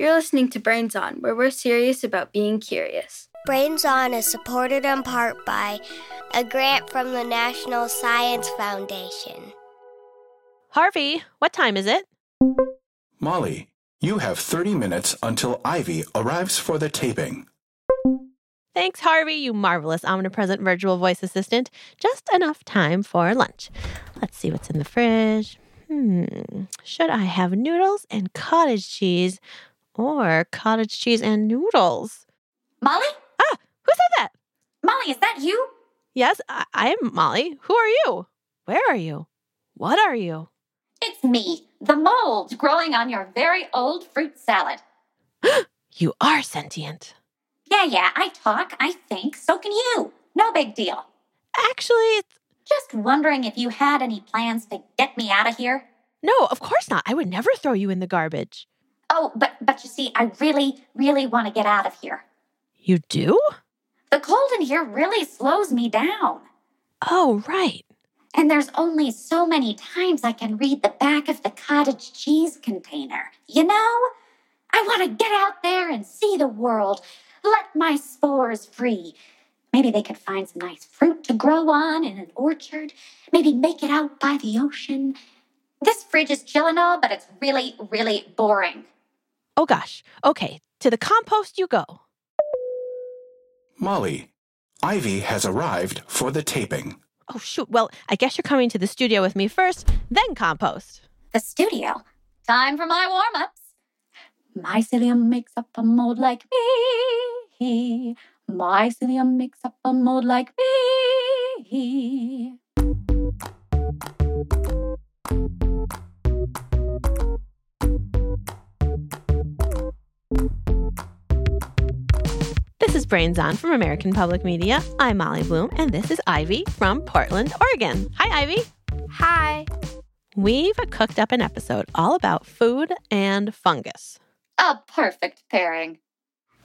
You're listening to Brains On, where we're serious about being curious. Brains On is supported in part by a grant from the National Science Foundation. Harvey, what time is it? Molly, you have 30 minutes until Ivy arrives for the taping. Thanks, Harvey, you marvelous omnipresent virtual voice assistant. Just enough time for lunch. Let's see what's in the fridge. Hmm, should I have noodles and cottage cheese or cottage cheese and noodles? Molly? Ah, who said that? Molly, is that you? Yes, I, I am Molly. Who are you? Where are you? What are you? It's me, the mold growing on your very old fruit salad. you are sentient. Yeah, yeah, I talk, I think, so can you. No big deal. Actually, it's just wondering if you had any plans to get me out of here. No, of course not. I would never throw you in the garbage. Oh, but but you see, I really, really want to get out of here. You do? The cold in here really slows me down. Oh, right. And there's only so many times I can read the back of the cottage cheese container. You know? I want to get out there and see the world. Let my spores free. Maybe they could find some nice fruit to grow on in an orchard. Maybe make it out by the ocean. This fridge is chill and all, but it's really, really boring. Oh gosh. Okay, to the compost you go. Molly, Ivy has arrived for the taping. Oh, shoot. Well, I guess you're coming to the studio with me first, then compost. The studio? Time for my warm ups. Mycelium makes up a mold like me. Mycelium makes up a mold like me. This is Brains On from American Public Media. I'm Molly Bloom, and this is Ivy from Portland, Oregon. Hi, Ivy. Hi. We've cooked up an episode all about food and fungus. A perfect pairing.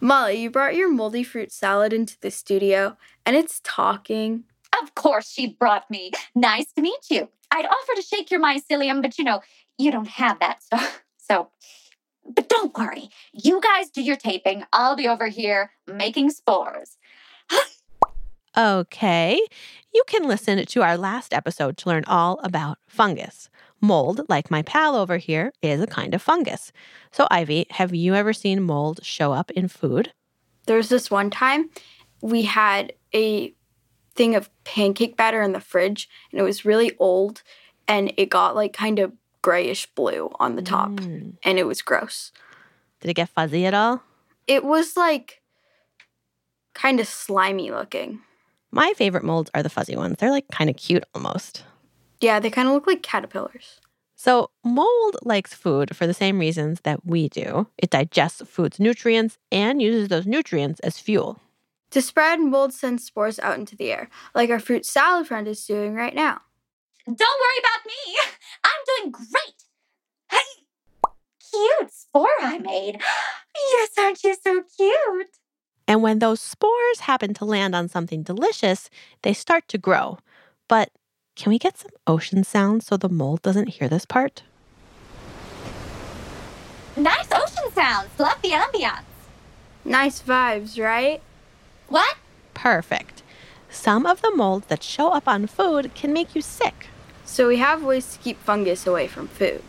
Molly, you brought your moldy fruit salad into the studio, and it's talking. Of course, she brought me. Nice to meet you. I'd offer to shake your mycelium, but you know, you don't have that, so. So, but don't worry. You guys do your taping. I'll be over here making spores. okay. You can listen to our last episode to learn all about fungus. Mold, like my pal over here, is a kind of fungus. So, Ivy, have you ever seen mold show up in food? There was this one time we had a thing of pancake batter in the fridge, and it was really old, and it got like kind of grayish blue on the top, mm. and it was gross. Did it get fuzzy at all? It was like kind of slimy looking. My favorite molds are the fuzzy ones. They're like kind of cute almost. Yeah, they kind of look like caterpillars. So, mold likes food for the same reasons that we do. It digests food's nutrients and uses those nutrients as fuel. To spread, mold sends spores out into the air, like our fruit salad friend is doing right now. Don't worry about me. I'm doing great. Hey, cute spore I made. Yes, aren't you so cute? And when those spores happen to land on something delicious, they start to grow. But can we get some ocean sounds so the mold doesn't hear this part? Nice ocean sounds. Love the ambiance. Nice vibes, right? What? Perfect. Some of the molds that show up on food can make you sick. So we have ways to keep fungus away from food.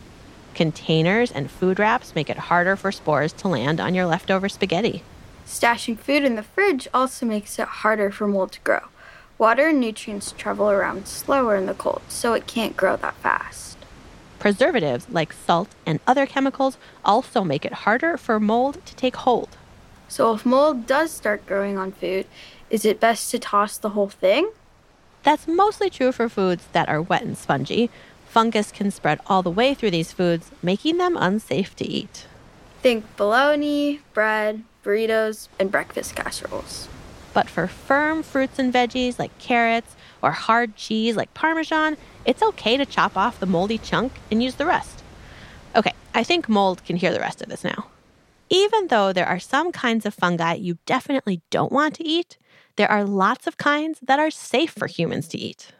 Containers and food wraps make it harder for spores to land on your leftover spaghetti. Stashing food in the fridge also makes it harder for mold to grow. Water and nutrients travel around slower in the cold, so it can't grow that fast. Preservatives like salt and other chemicals also make it harder for mold to take hold. So, if mold does start growing on food, is it best to toss the whole thing? That's mostly true for foods that are wet and spongy. Fungus can spread all the way through these foods, making them unsafe to eat. Think bologna, bread, burritos, and breakfast casseroles. But for firm fruits and veggies like carrots or hard cheese like Parmesan, it's okay to chop off the moldy chunk and use the rest. Okay, I think mold can hear the rest of this now. Even though there are some kinds of fungi you definitely don't want to eat, there are lots of kinds that are safe for humans to eat.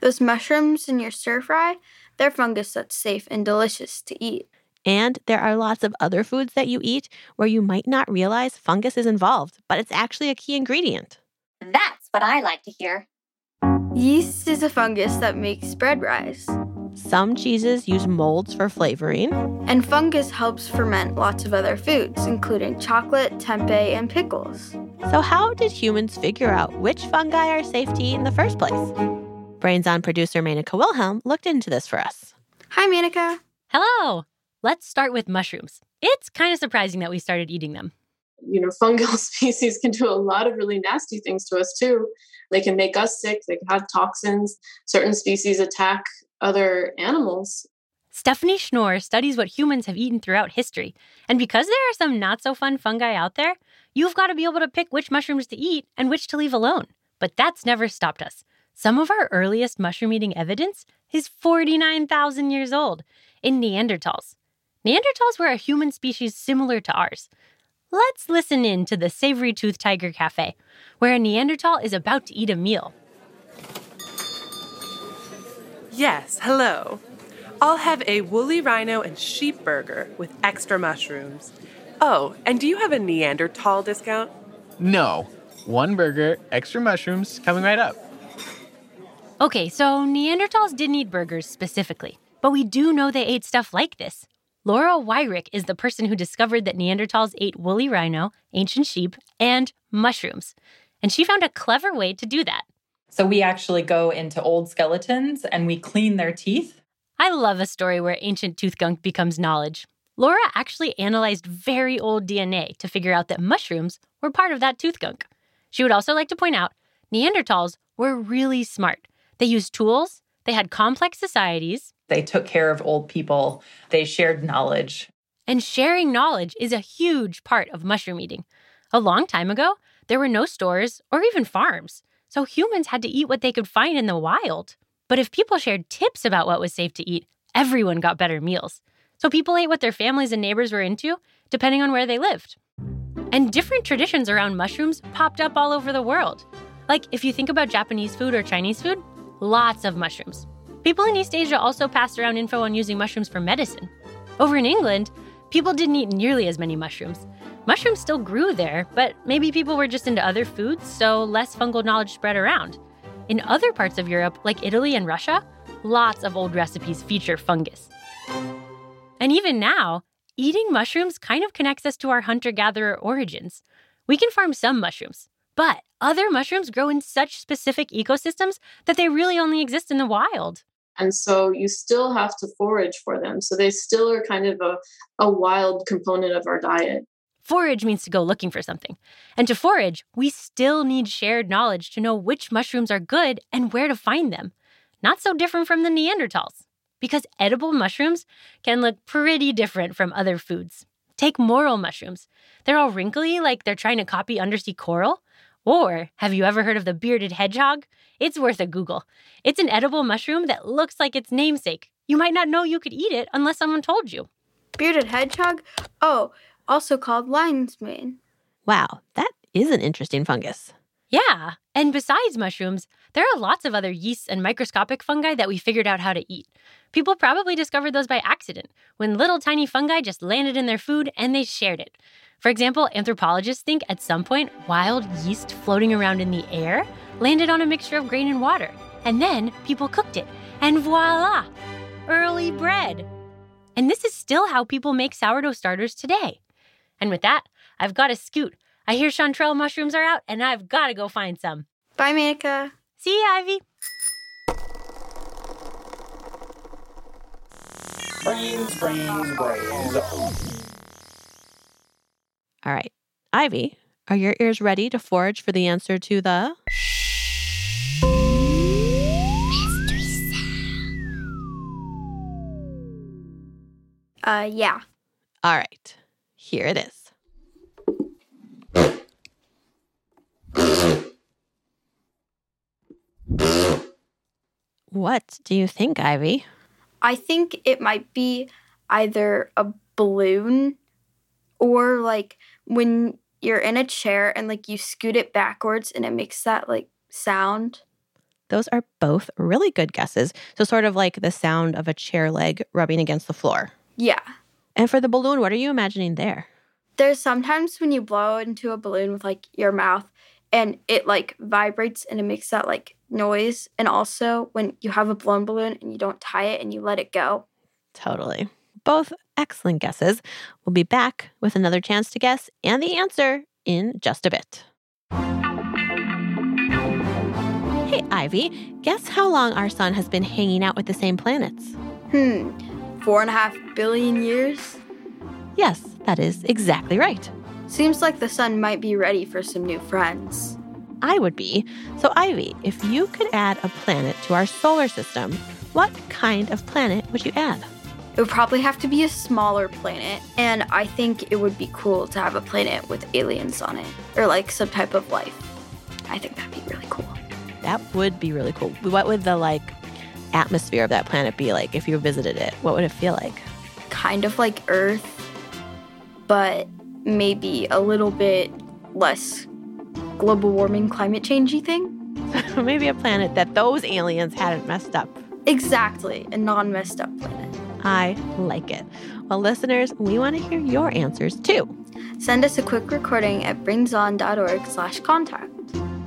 Those mushrooms in your stir fry, they're fungus that's safe and delicious to eat. And there are lots of other foods that you eat where you might not realize fungus is involved, but it's actually a key ingredient. That's what I like to hear. Yeast is a fungus that makes bread rise. Some cheeses use molds for flavoring. And fungus helps ferment lots of other foods, including chocolate, tempeh, and pickles. So, how did humans figure out which fungi are safe to eat in the first place? Brains On producer Menaka Wilhelm looked into this for us. Hi, Menaka. Hello. Let's start with mushrooms. It's kind of surprising that we started eating them. You know, fungal species can do a lot of really nasty things to us too. They can make us sick, they can have toxins. Certain species attack other animals. Stephanie Schnorr studies what humans have eaten throughout history. And because there are some not so fun fungi out there, you've got to be able to pick which mushrooms to eat and which to leave alone. But that's never stopped us. Some of our earliest mushroom eating evidence is 49,000 years old in Neanderthals. Neanderthals were a human species similar to ours. Let's listen in to the Savory Tooth Tiger Cafe, where a Neanderthal is about to eat a meal. Yes, hello. I'll have a woolly rhino and sheep burger with extra mushrooms. Oh, and do you have a Neanderthal discount? No. One burger, extra mushrooms, coming right up. Okay, so Neanderthals didn't eat burgers specifically, but we do know they ate stuff like this. Laura Weyrich is the person who discovered that Neanderthals ate woolly rhino, ancient sheep, and mushrooms. And she found a clever way to do that. So we actually go into old skeletons and we clean their teeth. I love a story where ancient tooth gunk becomes knowledge. Laura actually analyzed very old DNA to figure out that mushrooms were part of that tooth gunk. She would also like to point out Neanderthals were really smart. They used tools, they had complex societies, they took care of old people, they shared knowledge. And sharing knowledge is a huge part of mushroom eating. A long time ago, there were no stores or even farms, so humans had to eat what they could find in the wild. But if people shared tips about what was safe to eat, everyone got better meals. So people ate what their families and neighbors were into, depending on where they lived. And different traditions around mushrooms popped up all over the world. Like if you think about Japanese food or Chinese food, lots of mushrooms. People in East Asia also passed around info on using mushrooms for medicine. Over in England, people didn't eat nearly as many mushrooms. Mushrooms still grew there, but maybe people were just into other foods, so less fungal knowledge spread around. In other parts of Europe, like Italy and Russia, lots of old recipes feature fungus. And even now, eating mushrooms kind of connects us to our hunter gatherer origins. We can farm some mushrooms, but other mushrooms grow in such specific ecosystems that they really only exist in the wild. And so you still have to forage for them. So they still are kind of a, a wild component of our diet. Forage means to go looking for something. And to forage, we still need shared knowledge to know which mushrooms are good and where to find them. Not so different from the Neanderthals, because edible mushrooms can look pretty different from other foods. Take morel mushrooms. They're all wrinkly, like they're trying to copy undersea coral. Or have you ever heard of the bearded hedgehog? It's worth a Google. It's an edible mushroom that looks like its namesake. You might not know you could eat it unless someone told you. Bearded hedgehog? Oh, also called lion's mane. Wow, that is an interesting fungus. Yeah, and besides mushrooms, there are lots of other yeasts and microscopic fungi that we figured out how to eat. People probably discovered those by accident, when little tiny fungi just landed in their food and they shared it. For example, anthropologists think at some point wild yeast floating around in the air landed on a mixture of grain and water, and then people cooked it, and voila! Early bread. And this is still how people make sourdough starters today. And with that, I've got to scoot. I hear chanterelle mushrooms are out, and I've got to go find some. Bye, Menaka. See you, Ivy. Brains, brains, brains. All right. Ivy, are your ears ready to forage for the answer to the Uh, yeah. All right. Here it is. What do you think, Ivy? I think it might be either a balloon or like when you're in a chair and like you scoot it backwards and it makes that like sound. Those are both really good guesses. So, sort of like the sound of a chair leg rubbing against the floor. Yeah. And for the balloon, what are you imagining there? There's sometimes when you blow into a balloon with like your mouth and it like vibrates and it makes that like noise. And also when you have a blown balloon and you don't tie it and you let it go. Totally. Both excellent guesses. We'll be back with another chance to guess and the answer in just a bit. Hey, Ivy, guess how long our sun has been hanging out with the same planets? Hmm, four and a half billion years? Yes, that is exactly right. Seems like the sun might be ready for some new friends. I would be. So, Ivy, if you could add a planet to our solar system, what kind of planet would you add? It would probably have to be a smaller planet, and I think it would be cool to have a planet with aliens on it, or like some type of life. I think that'd be really cool. That would be really cool. What would the like atmosphere of that planet be like if you visited it? What would it feel like? Kind of like Earth, but maybe a little bit less global warming, climate changey thing. maybe a planet that those aliens hadn't messed up. Exactly, a non messed up planet. I like it. Well, listeners, we want to hear your answers too. Send us a quick recording at brainson.org slash contact.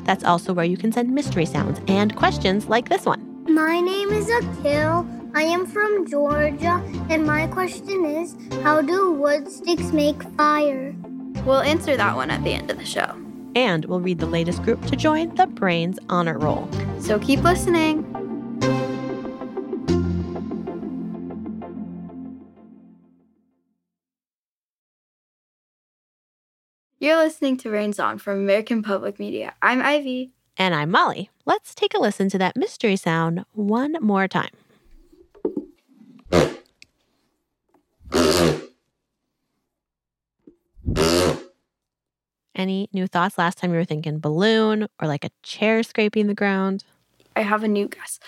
That's also where you can send mystery sounds and questions like this one. My name is Akil. I am from Georgia, and my question is How do wood sticks make fire? We'll answer that one at the end of the show. And we'll read the latest group to join the Brains Honor Roll. So keep listening. You're listening to Brains On from American Public Media. I'm Ivy. And I'm Molly. Let's take a listen to that mystery sound one more time. Any new thoughts? Last time you were thinking balloon or like a chair scraping the ground. I have a new guess.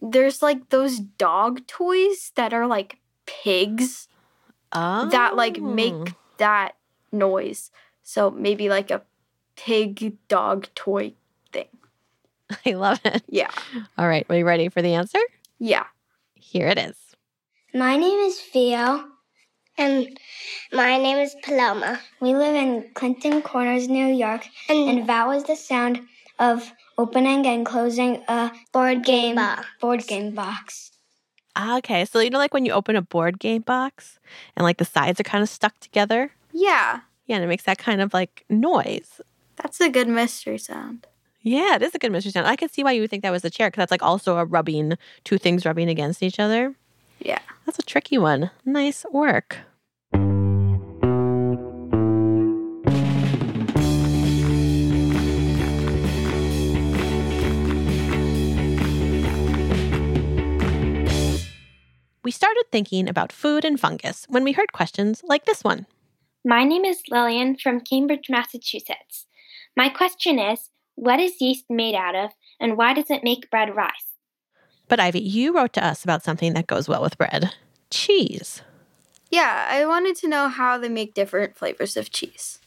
There's like those dog toys that are like pigs oh. that like make oh. that noise. So maybe like a pig dog toy thing. I love it. Yeah. All right. Are you ready for the answer? Yeah. Here it is. My name is Theo. And my name is Paloma. We live in Clinton Corners, New York. And, and that was the sound of opening and closing a board game box. board game box. Ah, okay. So you know like when you open a board game box and like the sides are kind of stuck together? Yeah. Yeah, and it makes that kind of like noise. That's a good mystery sound. Yeah, it is a good mystery sound. I can see why you would think that was the chair because that's like also a rubbing, two things rubbing against each other. Yeah. That's a tricky one. Nice work. We started thinking about food and fungus when we heard questions like this one. My name is Lillian from Cambridge, Massachusetts. My question is what is yeast made out of, and why does it make bread rise? But Ivy, you wrote to us about something that goes well with bread cheese. Yeah, I wanted to know how they make different flavors of cheese.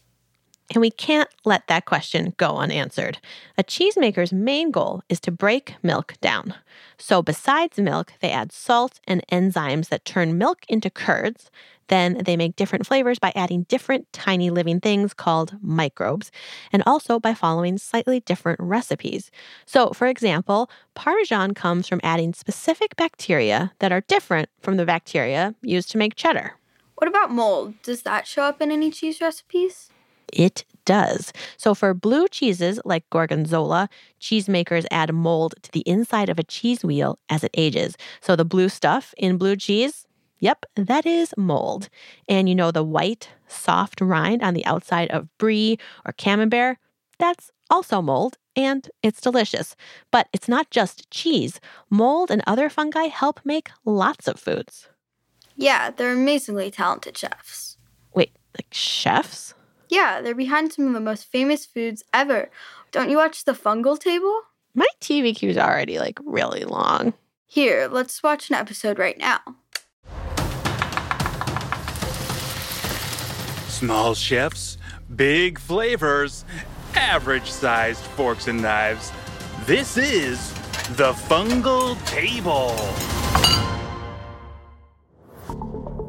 And we can't let that question go unanswered. A cheesemaker's main goal is to break milk down. So, besides milk, they add salt and enzymes that turn milk into curds. Then they make different flavors by adding different tiny living things called microbes, and also by following slightly different recipes. So, for example, Parmesan comes from adding specific bacteria that are different from the bacteria used to make cheddar. What about mold? Does that show up in any cheese recipes? It does. So, for blue cheeses like Gorgonzola, cheesemakers add mold to the inside of a cheese wheel as it ages. So, the blue stuff in blue cheese, yep, that is mold. And you know, the white, soft rind on the outside of brie or camembert, that's also mold and it's delicious. But it's not just cheese, mold and other fungi help make lots of foods. Yeah, they're amazingly talented chefs. Wait, like chefs? Yeah, they're behind some of the most famous foods ever. Don't you watch the fungal table? My TV queue's already like really long. Here, let's watch an episode right now. Small chefs, big flavors, average sized forks and knives. This is the fungal table.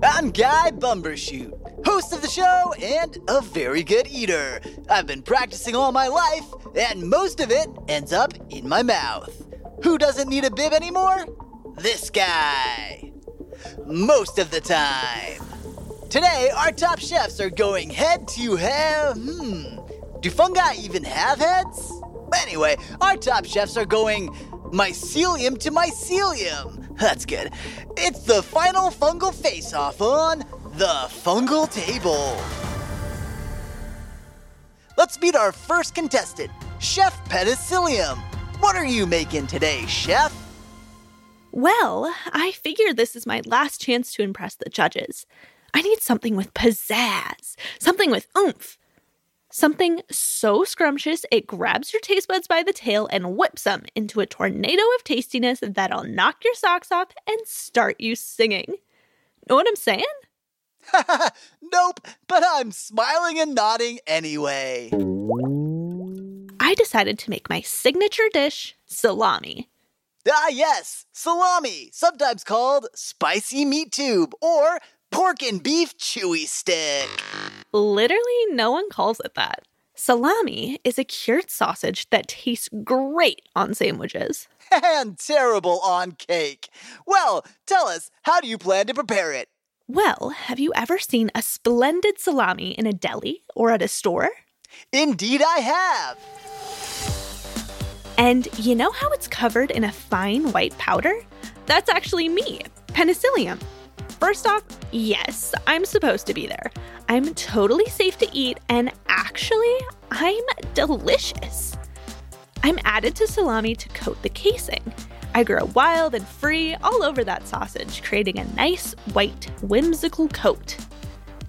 I'm Guy Bumbershoot, host of the show and a very good eater. I've been practicing all my life, and most of it ends up in my mouth. Who doesn't need a bib anymore? This guy. Most of the time. Today, our top chefs are going head to head. Hmm. Do fungi even have heads? Anyway, our top chefs are going mycelium to mycelium. That's good. It's the final fungal face off on the fungal table. Let's meet our first contestant, Chef Penicillium. What are you making today, Chef? Well, I figure this is my last chance to impress the judges. I need something with pizzazz, something with oomph. Something so scrumptious it grabs your taste buds by the tail and whips them into a tornado of tastiness that'll knock your socks off and start you singing. Know what I'm saying? nope, but I'm smiling and nodding anyway. I decided to make my signature dish salami. Ah, yes, salami, sometimes called spicy meat tube or pork and beef chewy stick. Literally, no one calls it that. Salami is a cured sausage that tastes great on sandwiches. And terrible on cake. Well, tell us, how do you plan to prepare it? Well, have you ever seen a splendid salami in a deli or at a store? Indeed, I have. And you know how it's covered in a fine white powder? That's actually me, penicillium. First off, yes, I'm supposed to be there. I'm totally safe to eat, and actually, I'm delicious. I'm added to salami to coat the casing. I grow wild and free all over that sausage, creating a nice, white, whimsical coat.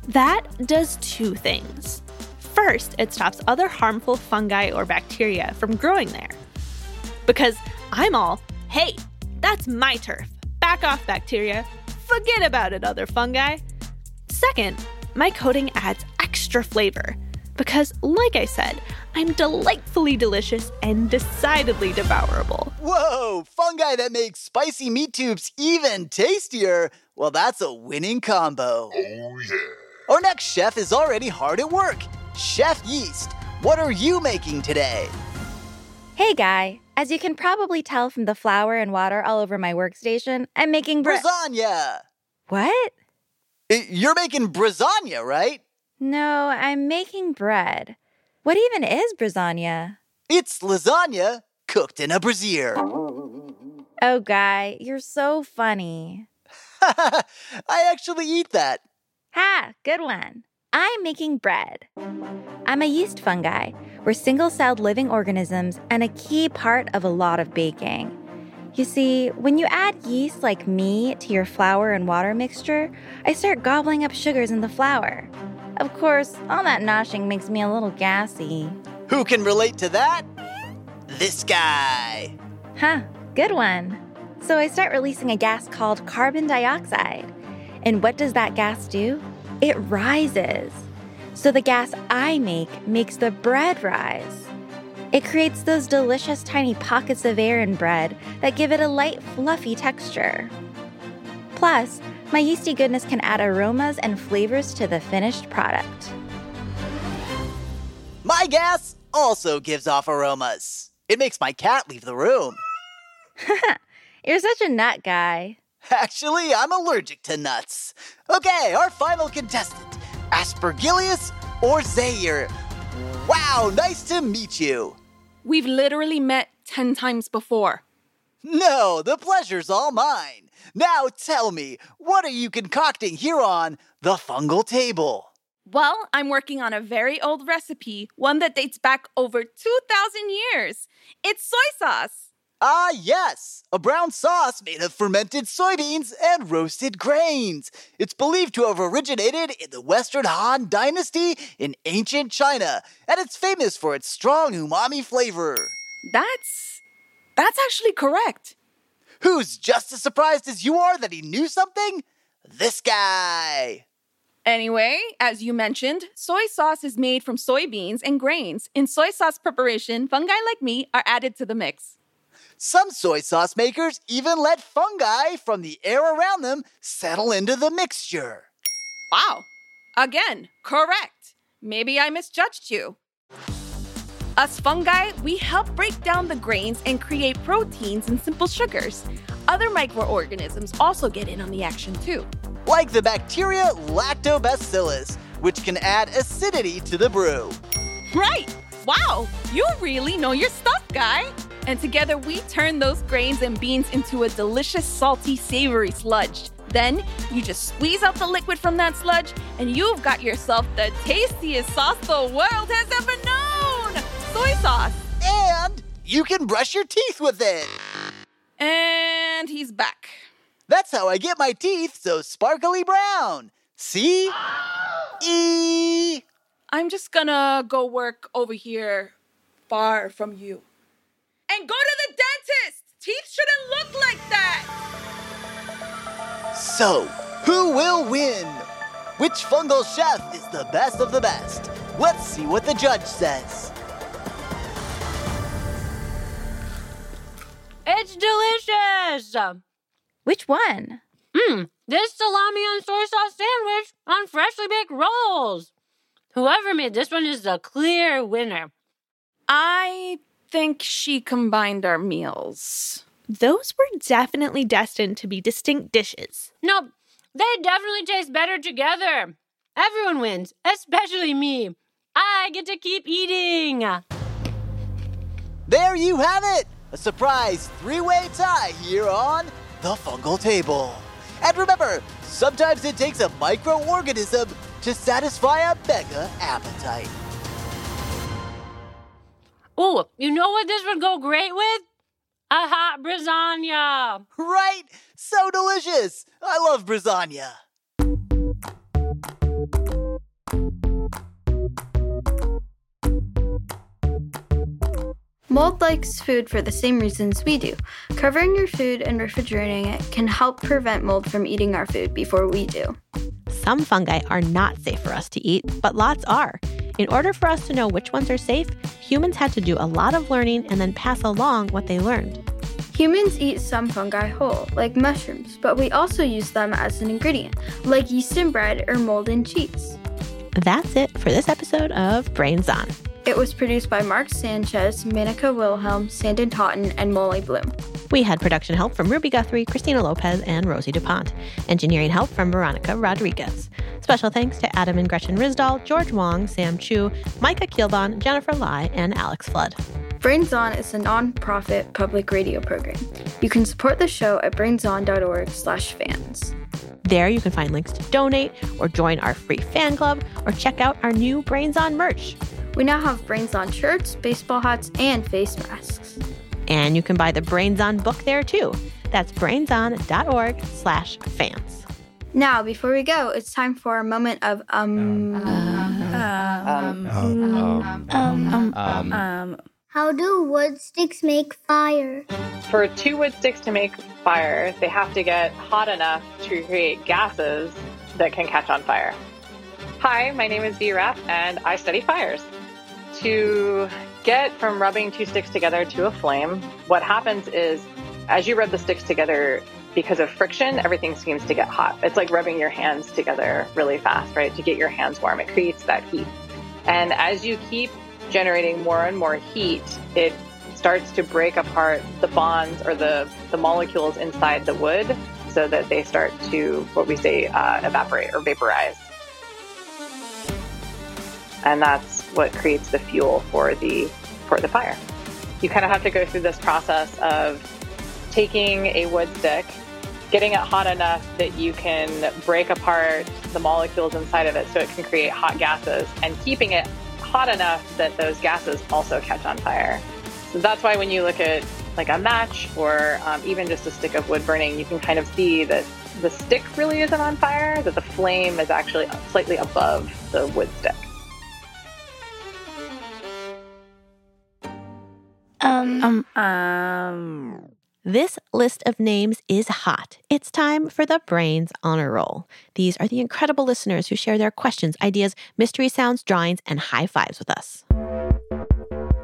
That does two things. First, it stops other harmful fungi or bacteria from growing there. Because I'm all, hey, that's my turf. Back off, bacteria. Forget about it, other fungi. Second, my coating adds extra flavor. Because, like I said, I'm delightfully delicious and decidedly devourable. Whoa, fungi that make spicy meat tubes even tastier. Well, that's a winning combo. Oh, yeah. Our next chef is already hard at work. Chef Yeast, what are you making today? Hey, Guy. As you can probably tell from the flour and water all over my workstation, I'm making bread. Lasagna! What? Eh, you're making brezania, right? No, I'm making bread. What even is brezania? It's lasagna cooked in a brazier. Oh, Guy, you're so funny. I actually eat that. Ha, good one. I'm making bread. I'm a yeast fungi. We're single celled living organisms and a key part of a lot of baking. You see, when you add yeast like me to your flour and water mixture, I start gobbling up sugars in the flour. Of course, all that noshing makes me a little gassy. Who can relate to that? This guy. Huh, good one. So I start releasing a gas called carbon dioxide. And what does that gas do? It rises. So the gas I make makes the bread rise. It creates those delicious tiny pockets of air in bread that give it a light, fluffy texture. Plus, my yeasty goodness can add aromas and flavors to the finished product. My gas also gives off aromas. It makes my cat leave the room. You're such a nut guy. Actually, I'm allergic to nuts. Okay, our final contestant Aspergillus oryzae. Wow, nice to meet you. We've literally met 10 times before. No, the pleasure's all mine. Now tell me, what are you concocting here on the fungal table? Well, I'm working on a very old recipe, one that dates back over 2,000 years. It's soy sauce. Ah, yes, a brown sauce made of fermented soybeans and roasted grains. It's believed to have originated in the Western Han Dynasty in ancient China, and it's famous for its strong umami flavor. That's. that's actually correct. Who's just as surprised as you are that he knew something? This guy. Anyway, as you mentioned, soy sauce is made from soybeans and grains. In soy sauce preparation, fungi like me are added to the mix. Some soy sauce makers even let fungi from the air around them settle into the mixture. Wow. Again, correct. Maybe I misjudged you. Us fungi, we help break down the grains and create proteins and simple sugars. Other microorganisms also get in on the action too. Like the bacteria Lactobacillus, which can add acidity to the brew. Right! Wow, you really know your stuff, guy! And together we turn those grains and beans into a delicious, salty, savory sludge. Then you just squeeze out the liquid from that sludge, and you've got yourself the tastiest sauce the world has ever known! Soy sauce! And you can brush your teeth with it! And he's back. That's how I get my teeth so sparkly brown. See? E. I'm just gonna go work over here far from you. And go to the dentist! Teeth shouldn't look like that! So, who will win? Which fungal chef is the best of the best? Let's see what the judge says. It's delicious! Which one? Mmm, this salami and soy sauce sandwich on freshly baked rolls. Whoever made this one is the clear winner. I think she combined our meals. Those were definitely destined to be distinct dishes. Nope, they definitely taste better together. Everyone wins, especially me. I get to keep eating. There you have it! A surprise three way tie here on the fungal table. And remember, sometimes it takes a microorganism to satisfy a mega appetite. Oh, you know what this would go great with? A hot brezania. Right? So delicious! I love brezania. Mold likes food for the same reasons we do. Covering your food and refrigerating it can help prevent mold from eating our food before we do. Some fungi are not safe for us to eat, but lots are. In order for us to know which ones are safe, humans had to do a lot of learning and then pass along what they learned. Humans eat some fungi whole, like mushrooms, but we also use them as an ingredient, like yeast in bread or mold in cheese. That's it for this episode of Brains On. It was produced by Mark Sanchez, Menaka Wilhelm, Sandon Totten, and Molly Bloom. We had production help from Ruby Guthrie, Christina Lopez, and Rosie DuPont. Engineering help from Veronica Rodriguez. Special thanks to Adam and Gretchen Risdal, George Wong, Sam Chu, Micah Keelbon, Jennifer Lai, and Alex Flood. Brains On is a non-profit public radio program. You can support the show at brainson.org slash fans. There you can find links to donate or join our free fan club or check out our new Brains On merch. We now have Brains On shirts, baseball hats, and face masks. And you can buy the Brains On book there too. That's brainson.org slash fans. Now, before we go, it's time for a moment of um. Um, um, um, How do wood sticks make fire? For two wood sticks to make fire, they have to get hot enough to create gases that can catch on fire. Hi, my name is Vi Rapp, and I study fires. To get from rubbing two sticks together to a flame, what happens is as you rub the sticks together, because of friction, everything seems to get hot. It's like rubbing your hands together really fast, right? To get your hands warm, it creates that heat. And as you keep generating more and more heat, it starts to break apart the bonds or the, the molecules inside the wood so that they start to, what we say, uh, evaporate or vaporize. And that's what creates the fuel for the, for the fire. You kind of have to go through this process of taking a wood stick, getting it hot enough that you can break apart the molecules inside of it so it can create hot gases, and keeping it hot enough that those gases also catch on fire. So that's why when you look at like a match or um, even just a stick of wood burning, you can kind of see that the stick really isn't on fire, that the flame is actually slightly above the wood stick. Um, um, um. This list of names is hot. It's time for the Brains Honor Roll. These are the incredible listeners who share their questions, ideas, mystery sounds, drawings, and high fives with us.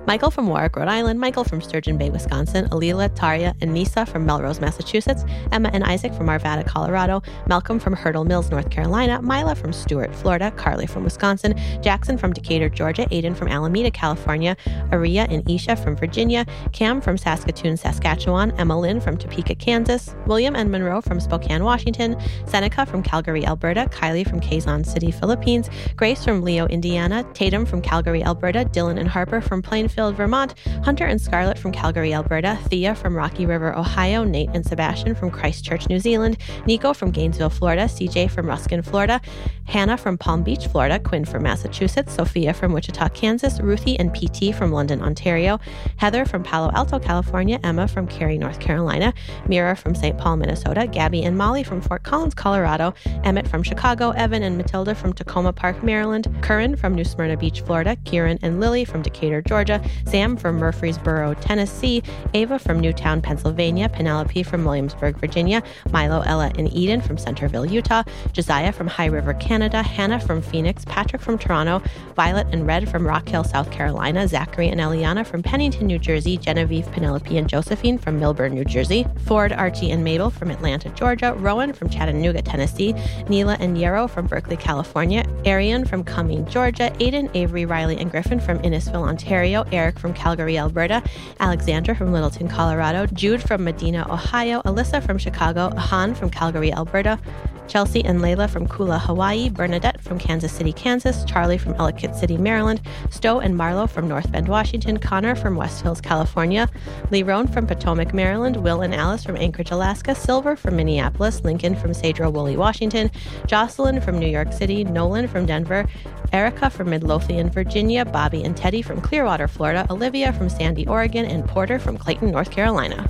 Michael from Warwick, Rhode Island, Michael from Sturgeon Bay, Wisconsin, Alila, Taria, and Nisa from Melrose, Massachusetts, Emma and Isaac from Arvada, Colorado, Malcolm from Hurdle Mills, North Carolina, Mila from Stuart, Florida, Carly from Wisconsin, Jackson from Decatur, Georgia, Aiden from Alameda, California, Aria and Isha from Virginia, Cam from Saskatoon, Saskatchewan, Emma Lynn from Topeka, Kansas, William and Monroe from Spokane, Washington, Seneca from Calgary, Alberta, Kylie from Quezon City, Philippines, Grace from Leo, Indiana, Tatum from Calgary, Alberta, Dylan and Harper from Plainfield, Vermont, Hunter and Scarlett from Calgary, Alberta, Thea from Rocky River, Ohio, Nate and Sebastian from Christchurch, New Zealand, Nico from Gainesville, Florida, CJ from Ruskin, Florida, Hannah from Palm Beach, Florida, Quinn from Massachusetts, Sophia from Wichita, Kansas, Ruthie and PT from London, Ontario, Heather from Palo Alto, California, Emma from Cary, North Carolina, Mira from St. Paul, Minnesota, Gabby and Molly from Fort Collins, Colorado, Emmett from Chicago, Evan and Matilda from Takoma Park, Maryland, Curran from New Smyrna Beach, Florida, Kieran and Lily from Decatur, Georgia, Sam from Murfreesboro, Tennessee, Ava from Newtown, Pennsylvania, Penelope from Williamsburg, Virginia, Milo, Ella, and Eden from Centerville, Utah, Josiah from High River, Canada, Hannah from Phoenix, Patrick from Toronto, Violet and Red from Rock Hill, South Carolina, Zachary and Eliana from Pennington, New Jersey, Genevieve, Penelope, and Josephine from Millburn, New Jersey, Ford, Archie, and Mabel from Atlanta, Georgia, Rowan from Chattanooga, Tennessee, Neela and Yarrow from Berkeley, California, Arian from Cumming, Georgia, Aiden, Avery, Riley, and Griffin from Innisfil, Ontario, Eric from Calgary, Alberta, Alexandra from Littleton, Colorado, Jude from Medina, Ohio, Alyssa from Chicago, Han from Calgary, Alberta, Chelsea and Layla from Kula, Hawaii, Bernadette from Kansas City, Kansas, Charlie from Ellicott City, Maryland, Stowe and Marlo from North Bend, Washington, Connor from West Hills, California, Lee Roan from Potomac, Maryland, Will and Alice from Anchorage, Alaska, Silver from Minneapolis, Lincoln from Sedro Woolley, Washington, Jocelyn from New York City, Nolan from Denver, Erica from Midlothian, Virginia, Bobby and Teddy from Clearwater, Florida, Olivia from Sandy, Oregon, and Porter from Clayton, North Carolina.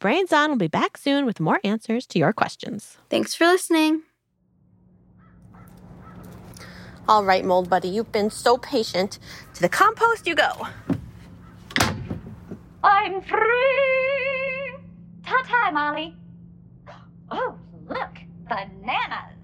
Brains On will be back soon with more answers to your questions. Thanks for listening. All right, Mold Buddy, you've been so patient. To the compost you go. I'm free! Ta ta, Molly. Oh, look, bananas.